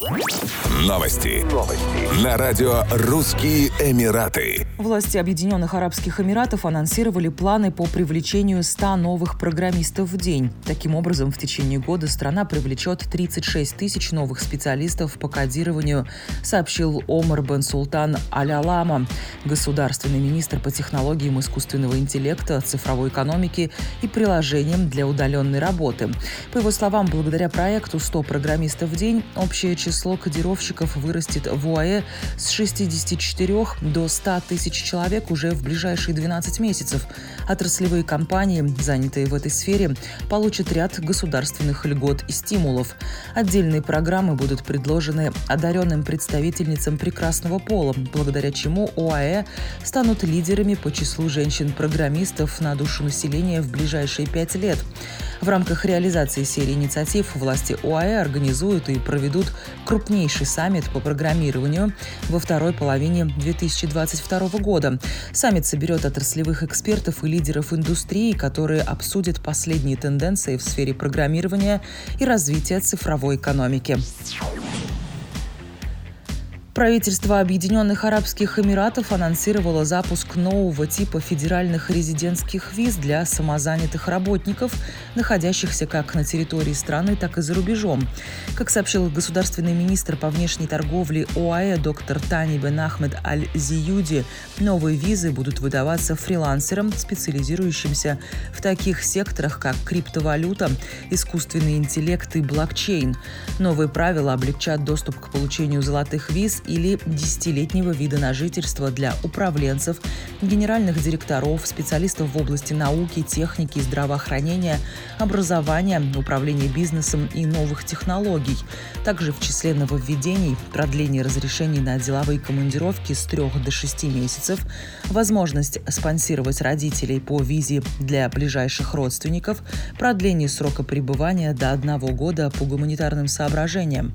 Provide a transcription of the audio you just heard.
Новости. Новости. На радио «Русские Эмираты». Власти Объединенных Арабских Эмиратов анонсировали планы по привлечению 100 новых программистов в день. Таким образом, в течение года страна привлечет 36 тысяч новых специалистов по кодированию, сообщил Омар Бен Султан Аль-Алама, государственный министр по технологиям искусственного интеллекта, цифровой экономики и приложениям для удаленной работы. По его словам, благодаря проекту «100 программистов в день» общее число число кодировщиков вырастет в УАЭ с 64 до 100 тысяч человек уже в ближайшие 12 месяцев. Отраслевые компании, занятые в этой сфере, получат ряд государственных льгот и стимулов. Отдельные программы будут предложены одаренным представительницам прекрасного пола, благодаря чему ОАЭ станут лидерами по числу женщин-программистов на душу населения в ближайшие пять лет. В рамках реализации серии инициатив власти ОАЭ организуют и проведут крупнейший саммит по программированию во второй половине 2022 года. Саммит соберет отраслевых экспертов и лидеров индустрии, которые обсудят последние тенденции в сфере программирования и развития цифровой экономики. Правительство Объединенных Арабских Эмиратов анонсировало запуск нового типа федеральных резидентских виз для самозанятых работников, находящихся как на территории страны, так и за рубежом. Как сообщил государственный министр по внешней торговле ОАЭ доктор Тани Бен Ахмед Аль-Зиюди, новые визы будут выдаваться фрилансерам, специализирующимся в таких секторах, как криптовалюта, искусственный интеллект и блокчейн. Новые правила облегчат доступ к получению золотых виз или десятилетнего вида на жительство для управленцев, генеральных директоров, специалистов в области науки, техники, здравоохранения, образования, управления бизнесом и новых технологий. Также в числе нововведений продление разрешений на деловые командировки с трех до шести месяцев, возможность спонсировать родителей по визе для ближайших родственников, продление срока пребывания до одного года по гуманитарным соображениям.